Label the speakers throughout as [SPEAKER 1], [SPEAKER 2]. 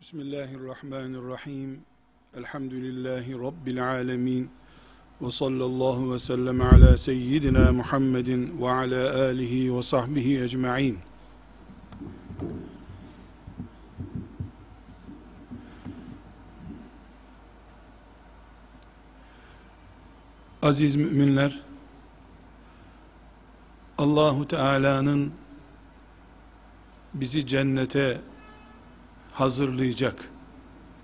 [SPEAKER 1] Bismillahirrahmanirrahim. Elhamdülillahi Rabbil alemin. Ve sallallahu ve sellem ala seyyidina Muhammedin ve ala alihi ve sahbihi ecma'in. Aziz müminler, Allahu Teala'nın bizi cennete hazırlayacak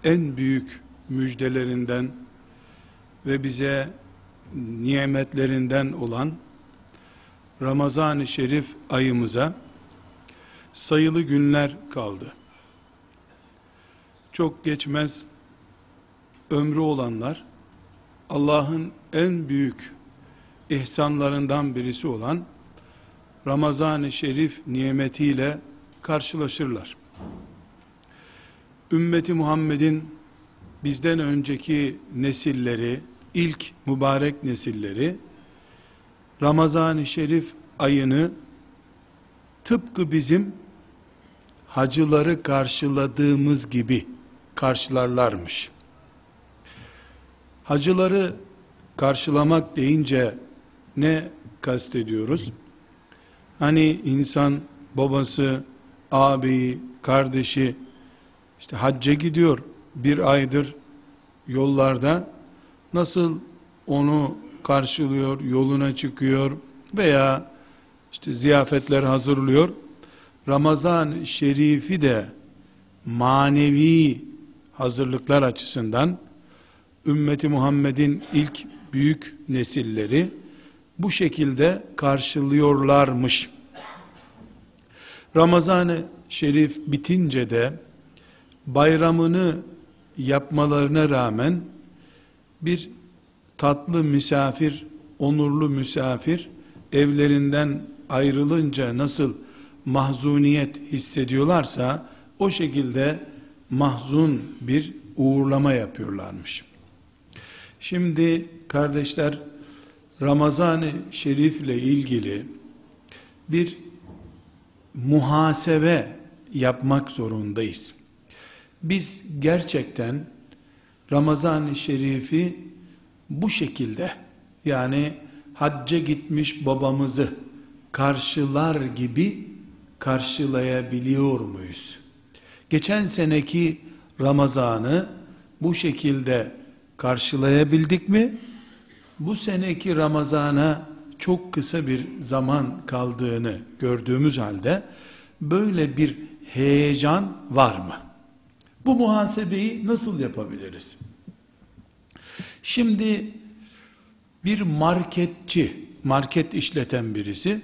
[SPEAKER 1] en büyük müjdelerinden ve bize nimetlerinden olan Ramazan-ı Şerif ayımıza sayılı günler kaldı. Çok geçmez ömrü olanlar Allah'ın en büyük ihsanlarından birisi olan Ramazan-ı Şerif nimetiyle karşılaşırlar ümmeti Muhammed'in bizden önceki nesilleri, ilk mübarek nesilleri Ramazan-ı Şerif ayını tıpkı bizim hacıları karşıladığımız gibi karşılarlarmış. Hacıları karşılamak deyince ne kastediyoruz? Hani insan babası, abi, kardeşi işte hacca gidiyor bir aydır yollarda nasıl onu karşılıyor, yoluna çıkıyor veya işte ziyafetler hazırlıyor. Ramazan şerifi de manevi hazırlıklar açısından ümmeti Muhammed'in ilk büyük nesilleri bu şekilde karşılıyorlarmış. Ramazan-ı Şerif bitince de bayramını yapmalarına rağmen bir tatlı misafir, onurlu misafir evlerinden ayrılınca nasıl mahzuniyet hissediyorlarsa o şekilde mahzun bir uğurlama yapıyorlarmış. Şimdi kardeşler Ramazan-ı Şerif ile ilgili bir muhasebe yapmak zorundayız biz gerçekten Ramazan-ı Şerif'i bu şekilde yani hacca gitmiş babamızı karşılar gibi karşılayabiliyor muyuz? Geçen seneki Ramazan'ı bu şekilde karşılayabildik mi? Bu seneki Ramazan'a çok kısa bir zaman kaldığını gördüğümüz halde böyle bir heyecan var mı? Bu muhasebeyi nasıl yapabiliriz? Şimdi bir marketçi, market işleten birisi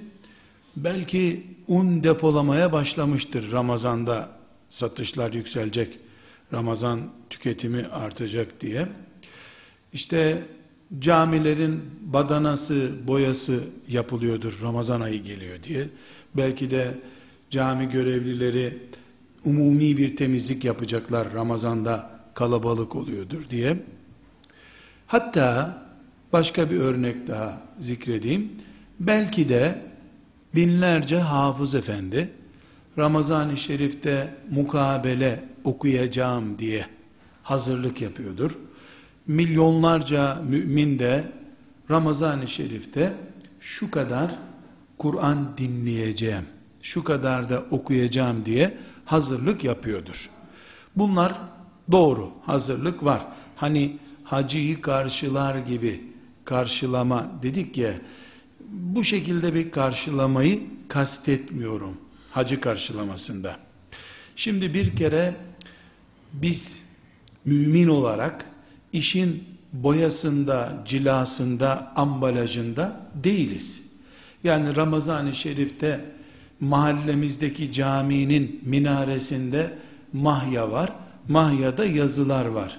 [SPEAKER 1] belki un depolamaya başlamıştır Ramazan'da satışlar yükselecek, Ramazan tüketimi artacak diye. İşte camilerin badanası, boyası yapılıyordur Ramazan ayı geliyor diye. Belki de cami görevlileri umumi bir temizlik yapacaklar Ramazan'da kalabalık oluyordur diye. Hatta başka bir örnek daha zikredeyim. Belki de binlerce hafız efendi Ramazan-ı Şerif'te mukabele okuyacağım diye hazırlık yapıyordur. Milyonlarca mümin de Ramazan-ı Şerif'te şu kadar Kur'an dinleyeceğim, şu kadar da okuyacağım diye hazırlık yapıyordur. Bunlar doğru, hazırlık var. Hani hacıyı karşılar gibi karşılama dedik ya, bu şekilde bir karşılamayı kastetmiyorum hacı karşılamasında. Şimdi bir kere biz mümin olarak işin boyasında, cilasında, ambalajında değiliz. Yani Ramazan-ı Şerif'te mahallemizdeki caminin minaresinde mahya var. Mahyada yazılar var.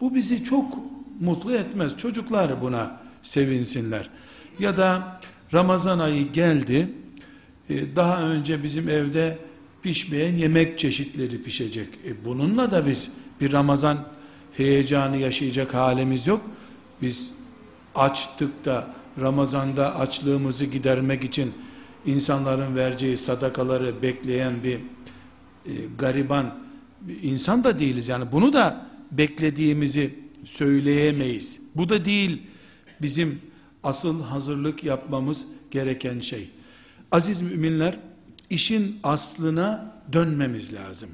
[SPEAKER 1] Bu bizi çok mutlu etmez. Çocuklar buna sevinsinler. Ya da Ramazan ayı geldi. E, daha önce bizim evde pişmeyen yemek çeşitleri pişecek. E bununla da biz bir Ramazan heyecanı yaşayacak halimiz yok. Biz açtık da Ramazan'da açlığımızı gidermek için insanların vereceği sadakaları bekleyen bir e, gariban insan da değiliz yani bunu da beklediğimizi söyleyemeyiz. Bu da değil bizim asıl hazırlık yapmamız gereken şey. Aziz müminler işin aslına dönmemiz lazım.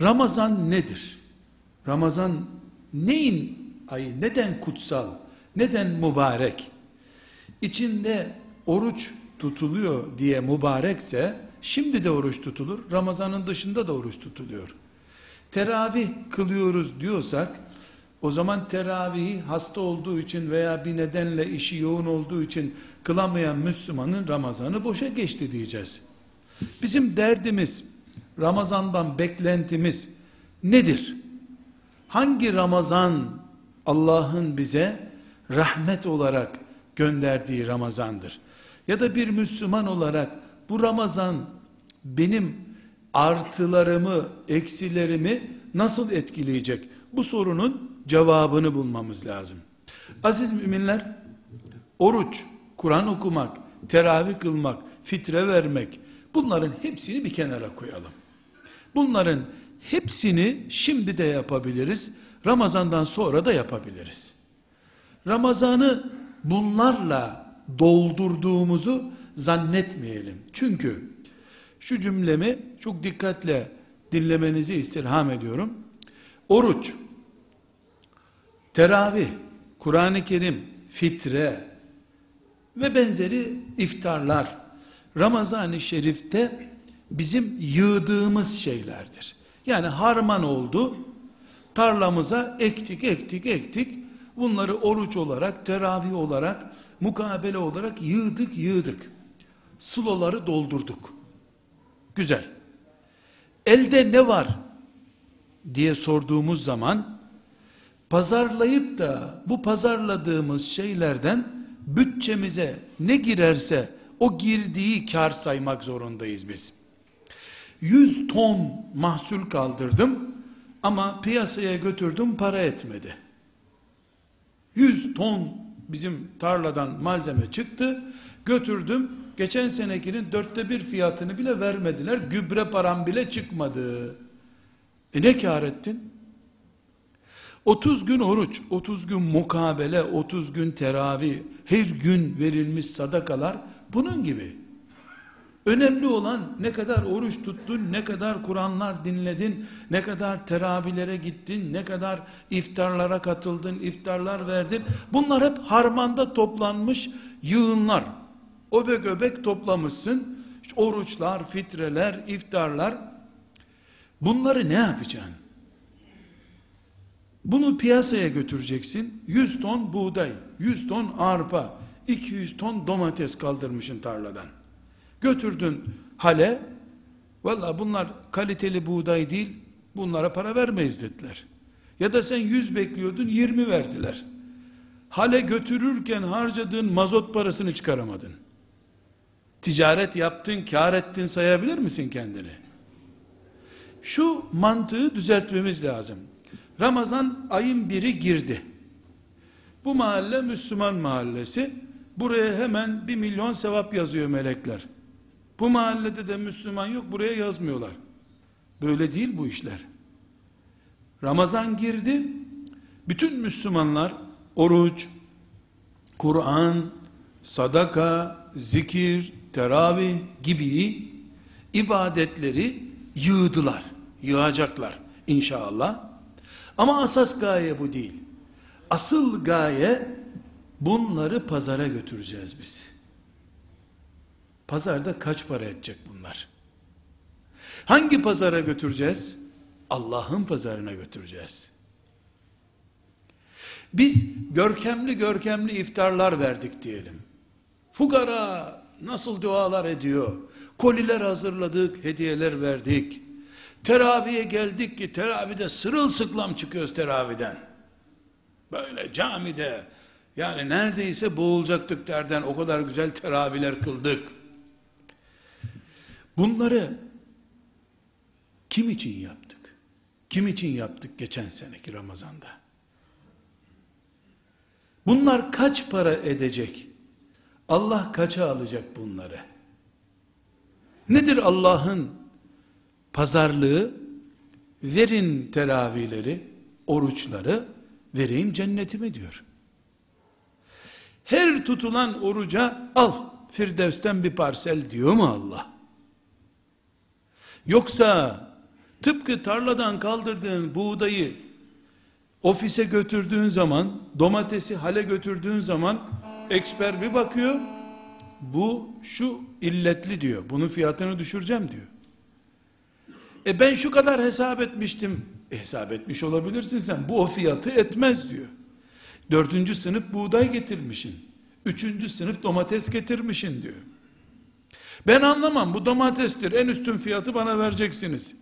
[SPEAKER 1] Ramazan nedir? Ramazan neyin ayı? Neden kutsal? Neden mübarek? İçinde oruç tutuluyor diye mübarekse şimdi de oruç tutulur. Ramazanın dışında da oruç tutuluyor. Teravih kılıyoruz diyorsak o zaman teravihi hasta olduğu için veya bir nedenle işi yoğun olduğu için kılamayan Müslümanın Ramazanı boşa geçti diyeceğiz. Bizim derdimiz, Ramazan'dan beklentimiz nedir? Hangi Ramazan Allah'ın bize rahmet olarak gönderdiği Ramazandır? Ya da bir Müslüman olarak bu Ramazan benim artılarımı, eksilerimi nasıl etkileyecek? Bu sorunun cevabını bulmamız lazım. Aziz müminler, oruç, Kur'an okumak, teravih kılmak, fitre vermek, bunların hepsini bir kenara koyalım. Bunların hepsini şimdi de yapabiliriz. Ramazandan sonra da yapabiliriz. Ramazanı bunlarla doldurduğumuzu zannetmeyelim. Çünkü şu cümlemi çok dikkatle dinlemenizi istirham ediyorum. Oruç, teravih, Kur'an-ı Kerim, fitre ve benzeri iftarlar Ramazan-ı Şerif'te bizim yığdığımız şeylerdir. Yani harman oldu, tarlamıza ektik, ektik, ektik. Bunları oruç olarak, teravih olarak, mukabele olarak yığdık, yığdık. Suloları doldurduk. Güzel. Elde ne var diye sorduğumuz zaman pazarlayıp da bu pazarladığımız şeylerden bütçemize ne girerse o girdiği kar saymak zorundayız biz. 100 ton mahsul kaldırdım ama piyasaya götürdüm para etmedi. 100 ton bizim tarladan malzeme çıktı götürdüm geçen senekinin dörtte bir fiyatını bile vermediler gübre param bile çıkmadı. E ne kar ettin? 30 gün oruç, 30 gün mukabele, 30 gün teravih, her gün verilmiş sadakalar bunun gibi. Önemli olan ne kadar oruç tuttun, ne kadar Kur'anlar dinledin, ne kadar teravihlere gittin, ne kadar iftarlara katıldın, iftarlar verdin. Bunlar hep harmanda toplanmış yığınlar. Öbek öbek toplamışsın. İşte oruçlar, fitreler, iftarlar. Bunları ne yapacaksın? Bunu piyasaya götüreceksin. 100 ton buğday, 100 ton arpa, 200 ton domates kaldırmışın tarladan. Götürdün hale. Valla bunlar kaliteli buğday değil. Bunlara para vermeyiz dediler. Ya da sen 100 bekliyordun 20 verdiler. Hale götürürken harcadığın mazot parasını çıkaramadın. Ticaret yaptın, kar ettin sayabilir misin kendini? Şu mantığı düzeltmemiz lazım. Ramazan ayın biri girdi. Bu mahalle Müslüman mahallesi. Buraya hemen bir milyon sevap yazıyor melekler. Bu mahallede de Müslüman yok buraya yazmıyorlar. Böyle değil bu işler. Ramazan girdi. Bütün Müslümanlar oruç, Kur'an, sadaka, zikir, teravih gibi ibadetleri yığdılar. Yığacaklar inşallah. Ama asas gaye bu değil. Asıl gaye bunları pazara götüreceğiz biz. Pazarda kaç para edecek bunlar? Hangi pazara götüreceğiz? Allah'ın pazarına götüreceğiz. Biz görkemli görkemli iftarlar verdik diyelim. Fugara nasıl dualar ediyor? Koliler hazırladık, hediyeler verdik. Teraviye geldik ki teravide sırılsıklam çıkıyoruz teraviden. Böyle camide yani neredeyse boğulacaktık derden o kadar güzel teraviler kıldık. Bunları kim için yaptık? Kim için yaptık geçen seneki Ramazan'da? Bunlar kaç para edecek? Allah kaça alacak bunları? Nedir Allah'ın pazarlığı? verin teravihleri, oruçları, vereyim cennetimi diyor. Her tutulan oruca al Firdevs'ten bir parsel diyor mu Allah? Yoksa tıpkı tarladan kaldırdığın buğdayı ofise götürdüğün zaman, domatesi hale götürdüğün zaman eksper bir bakıyor, bu şu illetli diyor. Bunun fiyatını düşüreceğim diyor. E ben şu kadar hesap etmiştim. E hesap etmiş olabilirsin sen. Bu o fiyatı etmez diyor. Dördüncü sınıf buğday getirmişsin. Üçüncü sınıf domates getirmişsin diyor. Ben anlamam bu domatestir en üstün fiyatı bana vereceksiniz.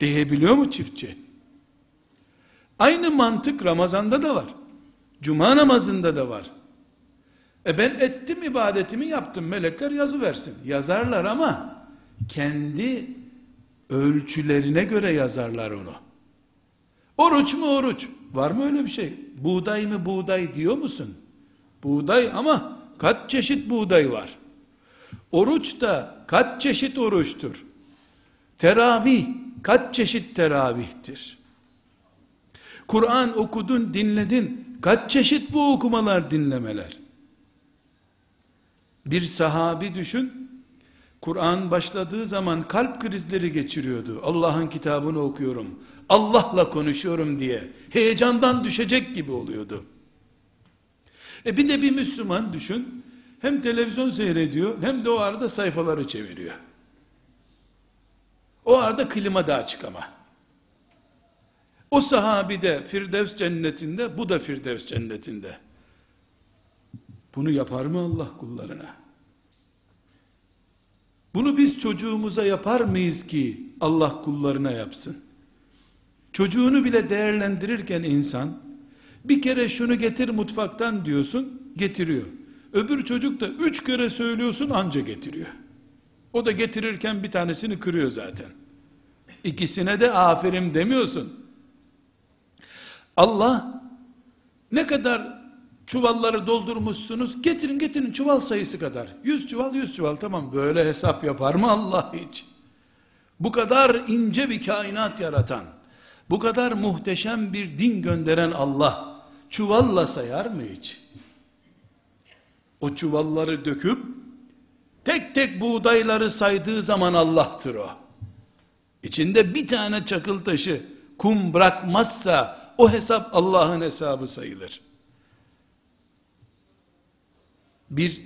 [SPEAKER 1] Diyebiliyor mu çiftçi? Aynı mantık Ramazan'da da var. Cuma namazında da var. E ben ettim ibadetimi yaptım melekler yazı versin. Yazarlar ama kendi ölçülerine göre yazarlar onu. Oruç mu oruç? Var mı öyle bir şey? Buğday mı buğday diyor musun? Buğday ama kaç çeşit buğday var? Oruç da kaç çeşit oruçtur? Teravih kaç çeşit teravihtir? Kur'an okudun, dinledin. Kaç çeşit bu okumalar, dinlemeler? Bir sahabi düşün, Kur'an başladığı zaman kalp krizleri geçiriyordu. Allah'ın kitabını okuyorum. Allah'la konuşuyorum diye. Heyecandan düşecek gibi oluyordu. E bir de bir Müslüman düşün. Hem televizyon seyrediyor hem de o arada sayfaları çeviriyor. O arada klima da açık ama. O sahabi de Firdevs cennetinde, bu da Firdevs cennetinde. Bunu yapar mı Allah kullarına? Bunu biz çocuğumuza yapar mıyız ki Allah kullarına yapsın? Çocuğunu bile değerlendirirken insan bir kere şunu getir mutfaktan diyorsun getiriyor. Öbür çocuk da üç kere söylüyorsun anca getiriyor. O da getirirken bir tanesini kırıyor zaten. İkisine de aferin demiyorsun. Allah ne kadar çuvalları doldurmuşsunuz getirin getirin çuval sayısı kadar. Yüz çuval yüz çuval tamam böyle hesap yapar mı Allah hiç? Bu kadar ince bir kainat yaratan, bu kadar muhteşem bir din gönderen Allah çuvalla sayar mı hiç? O çuvalları döküp tek tek buğdayları saydığı zaman Allah'tır o. İçinde bir tane çakıl taşı kum bırakmazsa o hesap Allah'ın hesabı sayılır. Bir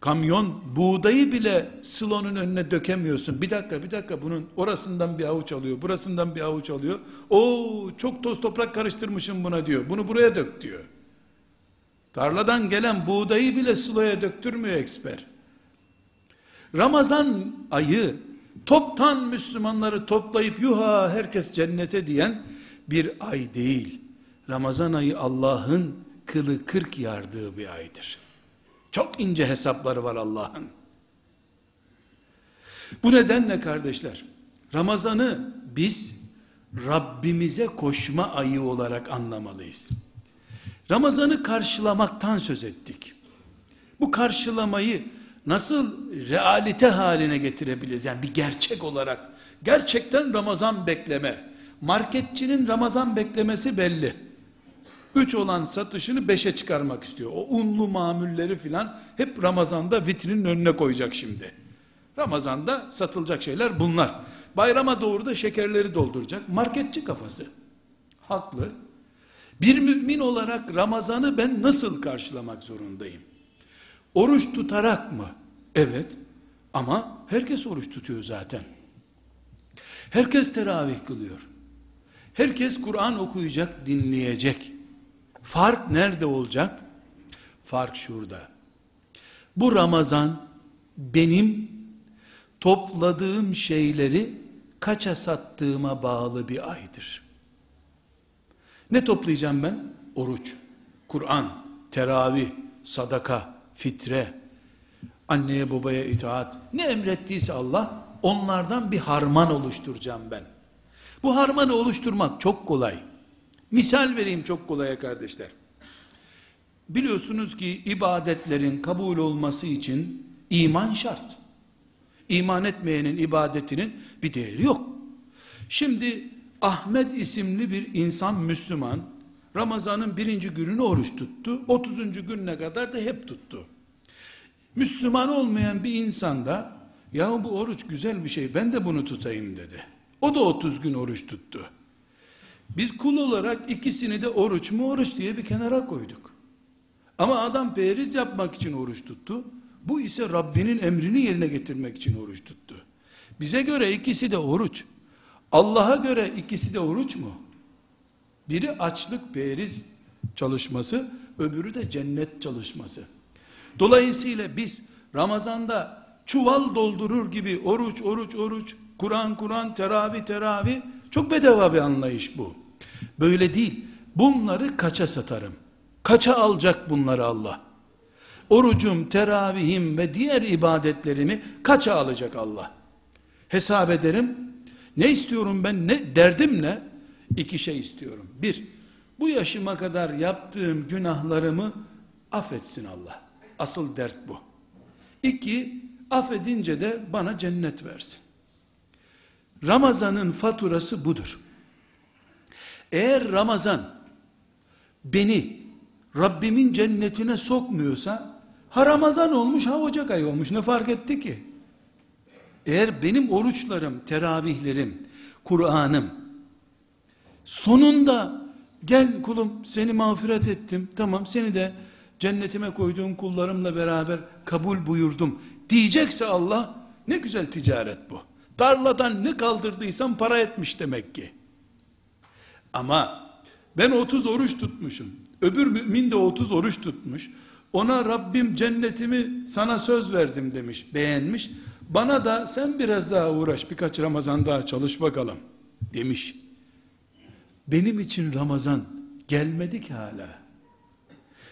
[SPEAKER 1] kamyon buğdayı bile silonun önüne dökemiyorsun. Bir dakika bir dakika bunun orasından bir avuç alıyor, burasından bir avuç alıyor. O çok toz toprak karıştırmışım buna diyor. Bunu buraya dök diyor. Tarladan gelen buğdayı bile siloya döktürmüyor eksper. Ramazan ayı toptan Müslümanları toplayıp yuha herkes cennete diyen bir ay değil. Ramazan ayı Allah'ın kılı kırk yardığı bir aydır. Çok ince hesapları var Allah'ın. Bu nedenle kardeşler, Ramazan'ı biz Rabbimize koşma ayı olarak anlamalıyız. Ramazan'ı karşılamaktan söz ettik. Bu karşılamayı nasıl realite haline getirebiliriz? Yani bir gerçek olarak. Gerçekten Ramazan bekleme. Marketçinin Ramazan beklemesi belli. Üç olan satışını beşe çıkarmak istiyor. O unlu mamulleri filan hep Ramazan'da vitrinin önüne koyacak şimdi. Ramazan'da satılacak şeyler bunlar. Bayrama doğru da şekerleri dolduracak. Marketçi kafası. Haklı. Bir mümin olarak Ramazan'ı ben nasıl karşılamak zorundayım? Oruç tutarak mı? Evet. Ama herkes oruç tutuyor zaten. Herkes teravih kılıyor. Herkes Kur'an okuyacak, dinleyecek. Fark nerede olacak? Fark şurada. Bu Ramazan benim topladığım şeyleri kaça sattığıma bağlı bir aydır. Ne toplayacağım ben? Oruç, Kur'an, teravih, sadaka, fitre, anneye babaya itaat, ne emrettiyse Allah, onlardan bir harman oluşturacağım ben. Bu harmanı oluşturmak çok kolay. Misal vereyim çok kolaya kardeşler. Biliyorsunuz ki ibadetlerin kabul olması için iman şart. İman etmeyenin ibadetinin bir değeri yok. Şimdi Ahmet isimli bir insan Müslüman Ramazan'ın birinci gününü oruç tuttu. 30. gününe kadar da hep tuttu. Müslüman olmayan bir insan da ya bu oruç güzel bir şey ben de bunu tutayım dedi. O da 30 gün oruç tuttu. Biz kul olarak ikisini de oruç mu oruç diye bir kenara koyduk. Ama adam periz yapmak için oruç tuttu. Bu ise Rabbinin emrini yerine getirmek için oruç tuttu. Bize göre ikisi de oruç. Allah'a göre ikisi de oruç mu? Biri açlık periz çalışması, öbürü de cennet çalışması. Dolayısıyla biz Ramazan'da çuval doldurur gibi oruç, oruç, oruç, Kur'an, Kur'an, teravih, teravih çok bedava bir anlayış bu. Böyle değil. Bunları kaça satarım? Kaça alacak bunları Allah? Orucum, teravihim ve diğer ibadetlerimi kaça alacak Allah? Hesap ederim. Ne istiyorum ben? Ne derdim ne? İki şey istiyorum. Bir, bu yaşıma kadar yaptığım günahlarımı affetsin Allah. Asıl dert bu. İki, affedince de bana cennet versin. Ramazanın faturası budur. Eğer Ramazan beni Rabbimin cennetine sokmuyorsa ha Ramazan olmuş ha Ocak ayı olmuş ne fark etti ki? Eğer benim oruçlarım, teravihlerim, Kur'an'ım sonunda gel kulum seni mağfiret ettim tamam seni de cennetime koyduğum kullarımla beraber kabul buyurdum diyecekse Allah ne güzel ticaret bu. Tarladan ne kaldırdıysam para etmiş demek ki. Ama ben 30 oruç tutmuşum. Öbür mümin de 30 oruç tutmuş. Ona Rabbim cennetimi sana söz verdim demiş, beğenmiş. Bana da sen biraz daha uğraş, birkaç Ramazan daha çalış bakalım demiş. Benim için Ramazan gelmedi ki hala.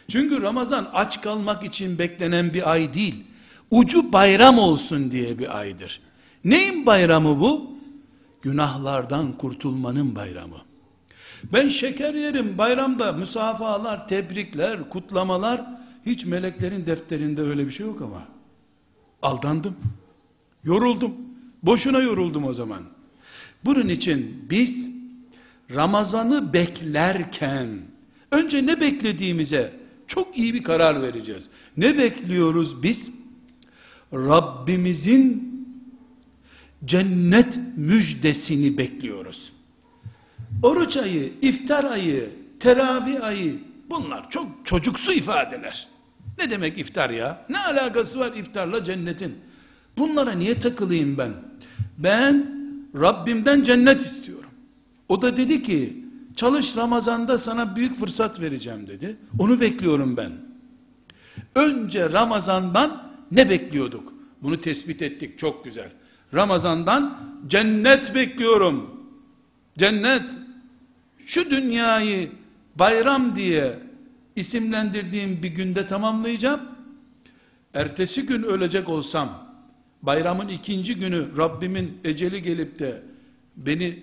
[SPEAKER 1] Çünkü Ramazan aç kalmak için beklenen bir ay değil. Ucu bayram olsun diye bir aydır. Neyin bayramı bu? Günahlardan kurtulmanın bayramı. Ben şeker yerim bayramda müsafahalar, tebrikler, kutlamalar hiç meleklerin defterinde öyle bir şey yok ama. Aldandım. Yoruldum. Boşuna yoruldum o zaman. Bunun için biz Ramazan'ı beklerken önce ne beklediğimize çok iyi bir karar vereceğiz. Ne bekliyoruz biz? Rabbimizin cennet müjdesini bekliyoruz. Oruç ayı, iftar ayı, teravih ayı bunlar çok çocuksu ifadeler. Ne demek iftar ya? Ne alakası var iftarla cennetin? Bunlara niye takılayım ben? Ben Rabbimden cennet istiyorum. O da dedi ki çalış Ramazan'da sana büyük fırsat vereceğim dedi. Onu bekliyorum ben. Önce Ramazan'dan ne bekliyorduk? Bunu tespit ettik çok güzel. Ramazan'dan cennet bekliyorum. Cennet şu dünyayı bayram diye isimlendirdiğim bir günde tamamlayacağım. Ertesi gün ölecek olsam, bayramın ikinci günü Rabbimin eceli gelip de beni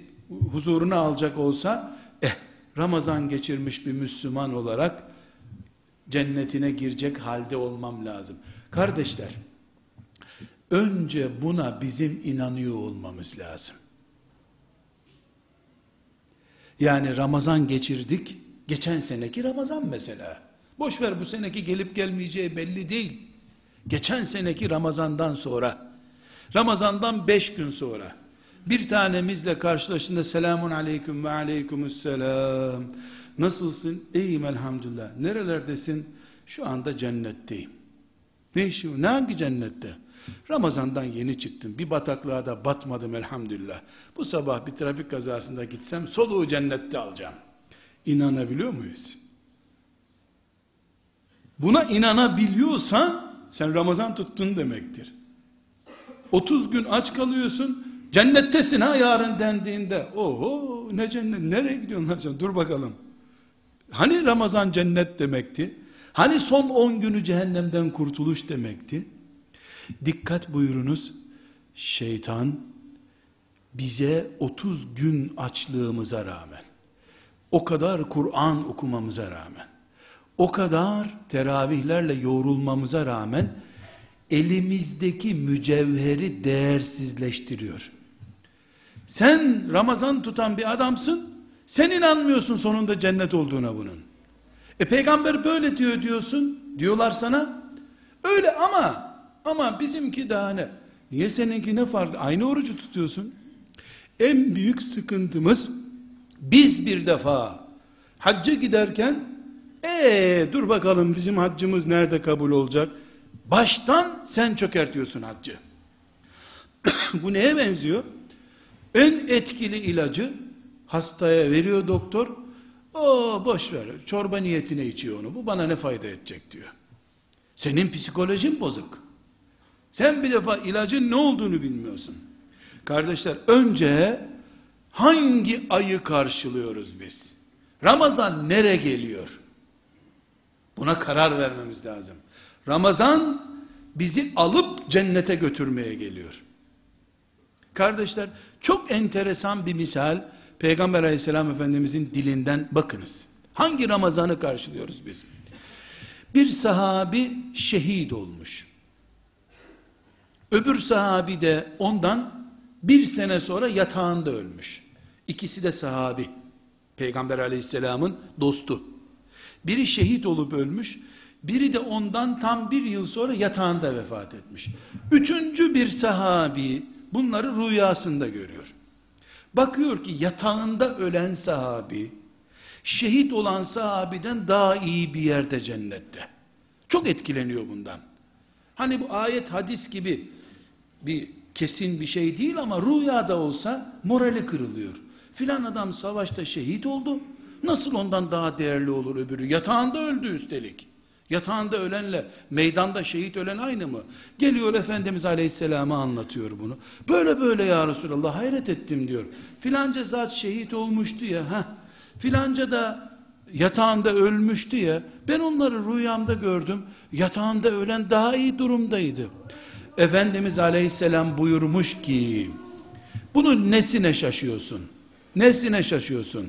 [SPEAKER 1] huzuruna alacak olsa, eh Ramazan geçirmiş bir Müslüman olarak cennetine girecek halde olmam lazım. Kardeşler, önce buna bizim inanıyor olmamız lazım. Yani Ramazan geçirdik. Geçen seneki Ramazan mesela. Boş ver bu seneki gelip gelmeyeceği belli değil. Geçen seneki Ramazan'dan sonra, Ramazan'dan beş gün sonra, bir tanemizle karşılaştığında selamun aleyküm ve aleykümüsselam. Nasılsın? İyiyim elhamdülillah. Nerelerdesin? Şu anda cennetteyim. Ne işi? Ne hangi cennette? Ramazan'dan yeni çıktım. Bir bataklığa da batmadım elhamdülillah. Bu sabah bir trafik kazasında gitsem soluğu cennette alacağım. İnanabiliyor muyuz? Buna inanabiliyorsan sen Ramazan tuttun demektir. 30 gün aç kalıyorsun. Cennettesin ha yarın dendiğinde. Oho ne cennet nereye gidiyorsun lan sen? Dur bakalım. Hani Ramazan cennet demekti? Hani son 10 günü cehennemden kurtuluş demekti? Dikkat buyurunuz. Şeytan bize 30 gün açlığımıza rağmen, o kadar Kur'an okumamıza rağmen, o kadar teravihlerle yoğrulmamıza rağmen, elimizdeki mücevheri değersizleştiriyor. Sen Ramazan tutan bir adamsın. Sen inanmıyorsun sonunda cennet olduğuna bunun. E peygamber böyle diyor diyorsun. Diyorlar sana. Öyle ama ama bizimki daha ne? Niye seninki ne farklı? Aynı orucu tutuyorsun. En büyük sıkıntımız biz bir defa hacca giderken ee dur bakalım bizim haccımız nerede kabul olacak? Baştan sen çökertiyorsun haccı. Bu neye benziyor? En etkili ilacı hastaya veriyor doktor. O boş ver. Çorba niyetine içiyor onu. Bu bana ne fayda edecek diyor. Senin psikolojin bozuk. Sen bir defa ilacın ne olduğunu bilmiyorsun. Kardeşler önce hangi ayı karşılıyoruz biz? Ramazan nere geliyor? Buna karar vermemiz lazım. Ramazan bizi alıp cennete götürmeye geliyor. Kardeşler çok enteresan bir misal Peygamber aleyhisselam efendimizin dilinden bakınız. Hangi Ramazan'ı karşılıyoruz biz? Bir sahabi şehit olmuş. Öbür sahabi de ondan bir sene sonra yatağında ölmüş. İkisi de sahabi. Peygamber aleyhisselamın dostu. Biri şehit olup ölmüş, biri de ondan tam bir yıl sonra yatağında vefat etmiş. Üçüncü bir sahabi bunları rüyasında görüyor. Bakıyor ki yatağında ölen sahabi, şehit olan sahabiden daha iyi bir yerde cennette. Çok etkileniyor bundan. Hani bu ayet hadis gibi bir kesin bir şey değil ama rüyada olsa morali kırılıyor. Filan adam savaşta şehit oldu. Nasıl ondan daha değerli olur öbürü? Yatağında öldü üstelik. Yatağında ölenle meydanda şehit ölen aynı mı? Geliyor Efendimiz Aleyhisselam'a anlatıyor bunu. Böyle böyle ya Resulallah hayret ettim diyor. Filanca zat şehit olmuştu ya. Heh. Filanca da yatağında ölmüştü ya. Ben onları rüyamda gördüm. Yatağında ölen daha iyi durumdaydı. Efendimiz Aleyhisselam buyurmuş ki bunun nesine şaşıyorsun? Nesine şaşıyorsun?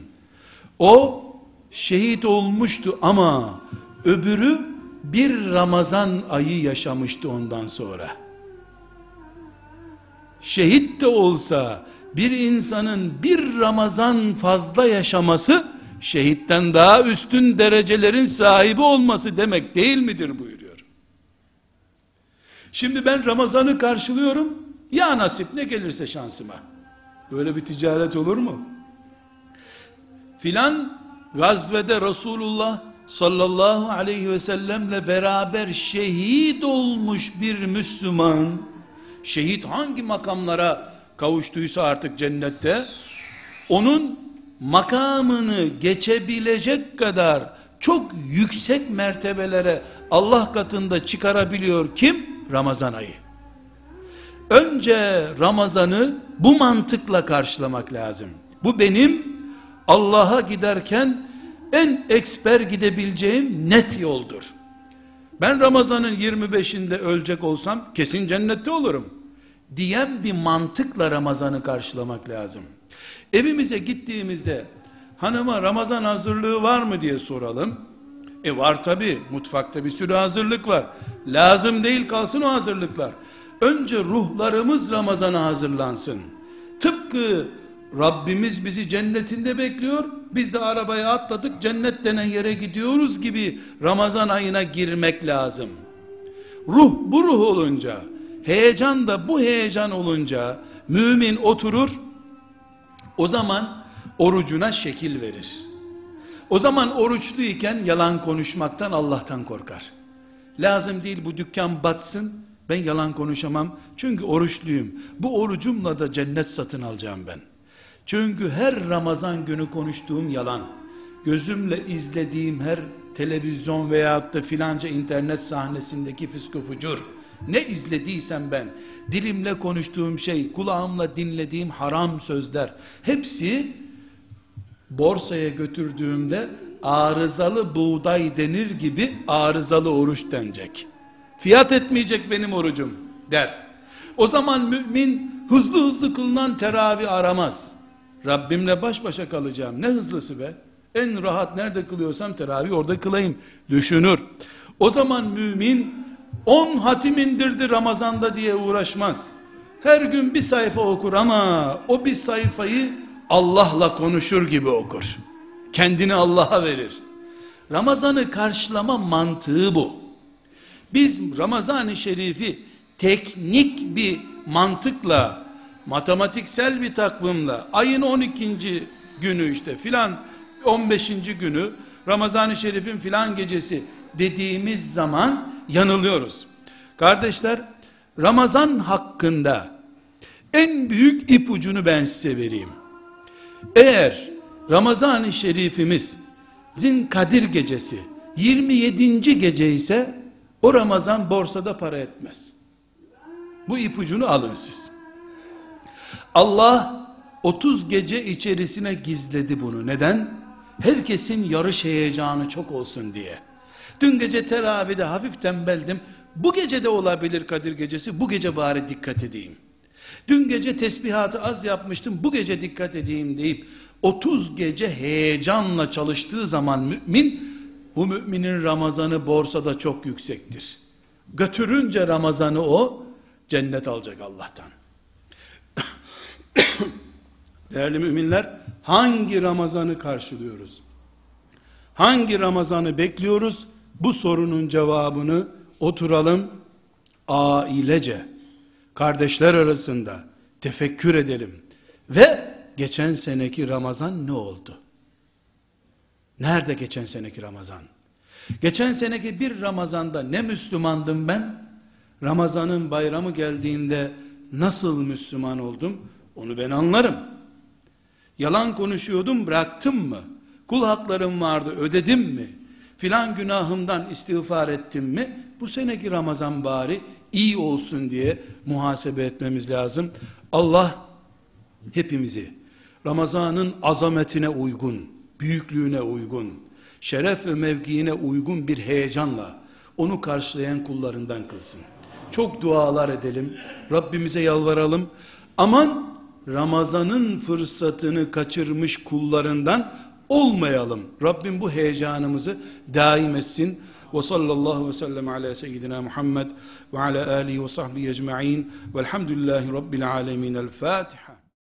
[SPEAKER 1] O şehit olmuştu ama öbürü bir Ramazan ayı yaşamıştı ondan sonra. Şehit de olsa bir insanın bir Ramazan fazla yaşaması şehitten daha üstün derecelerin sahibi olması demek değil midir buyuruyor. Şimdi ben Ramazan'ı karşılıyorum. Ya nasip ne gelirse şansıma. Böyle bir ticaret olur mu? Filan gazvede Resulullah sallallahu aleyhi ve sellemle beraber şehit olmuş bir Müslüman şehit hangi makamlara kavuştuysa artık cennette onun makamını geçebilecek kadar çok yüksek mertebelere Allah katında çıkarabiliyor kim? Ramazan ayı. Önce Ramazan'ı bu mantıkla karşılamak lazım. Bu benim Allah'a giderken en eksper gidebileceğim net yoldur. Ben Ramazan'ın 25'inde ölecek olsam kesin cennette olurum. Diyen bir mantıkla Ramazan'ı karşılamak lazım. Evimize gittiğimizde hanıma Ramazan hazırlığı var mı diye soralım. E var tabi mutfakta bir sürü hazırlık var. Lazım değil kalsın o hazırlıklar. Önce ruhlarımız Ramazan'a hazırlansın. Tıpkı Rabbimiz bizi cennetinde bekliyor. Biz de arabaya atladık cennet denen yere gidiyoruz gibi Ramazan ayına girmek lazım. Ruh bu ruh olunca, heyecan da bu heyecan olunca mümin oturur. O zaman orucuna şekil verir. O zaman oruçluyken yalan konuşmaktan Allah'tan korkar. Lazım değil bu dükkan batsın. Ben yalan konuşamam. Çünkü oruçluyum. Bu orucumla da cennet satın alacağım ben. Çünkü her Ramazan günü konuştuğum yalan, gözümle izlediğim her televizyon veyahut da filanca internet sahnesindeki fiskı fucur, ne izlediysem ben, dilimle konuştuğum şey, kulağımla dinlediğim haram sözler, hepsi borsaya götürdüğümde arızalı buğday denir gibi arızalı oruç denecek. Fiyat etmeyecek benim orucum der. O zaman mümin hızlı hızlı kılınan teravih aramaz. Rabbimle baş başa kalacağım. Ne hızlısı be? En rahat nerede kılıyorsam teravih orada kılayım. Düşünür. O zaman mümin on hatim indirdi Ramazan'da diye uğraşmaz. her gün bir sayfa okur ama o bir sayfayı Allah'la konuşur gibi okur. Kendini Allah'a verir. Ramazan'ı karşılama mantığı bu. Biz Ramazan-ı Şerif'i teknik bir mantıkla, matematiksel bir takvimle, ayın 12. günü işte filan 15. günü Ramazan-ı Şerif'in filan gecesi dediğimiz zaman yanılıyoruz. Kardeşler, Ramazan hakkında en büyük ipucunu ben size vereyim. Eğer Ramazan-ı Şerifimiz Zin Kadir gecesi 27. gece ise o Ramazan borsada para etmez. Bu ipucunu alın siz. Allah 30 gece içerisine gizledi bunu. Neden? Herkesin yarış heyecanı çok olsun diye. Dün gece teravide hafif tembeldim. Bu gece de olabilir Kadir gecesi. Bu gece bari dikkat edeyim. Dün gece tesbihatı az yapmıştım. Bu gece dikkat edeyim deyip 30 gece heyecanla çalıştığı zaman mümin bu müminin Ramazanı borsada çok yüksektir. Götürünce Ramazanı o cennet alacak Allah'tan. Değerli müminler, hangi Ramazan'ı karşılıyoruz? Hangi Ramazan'ı bekliyoruz? Bu sorunun cevabını oturalım ailece, kardeşler arasında tefekkür edelim. Ve geçen seneki Ramazan ne oldu? Nerede geçen seneki Ramazan? Geçen seneki bir Ramazan'da ne Müslümandım ben? Ramazan'ın bayramı geldiğinde nasıl Müslüman oldum? Onu ben anlarım. Yalan konuşuyordum bıraktım mı? Kul haklarım vardı ödedim mi? Filan günahımdan istiğfar ettim mi? Bu seneki Ramazan bari iyi olsun diye muhasebe etmemiz lazım. Allah hepimizi Ramazan'ın azametine uygun, büyüklüğüne uygun, şeref ve mevkiine uygun bir heyecanla onu karşılayan kullarından kılsın. Çok dualar edelim. Rabbimize yalvaralım. Aman Ramazan'ın fırsatını kaçırmış kullarından olmayalım. Rabbim bu heyecanımızı daim etsin. Ve sallallahu ve sellem ala seyyidina Muhammed ve ala alihi ve sahbihi ecma'in velhamdülillahi rabbil alemin. El Fatiha.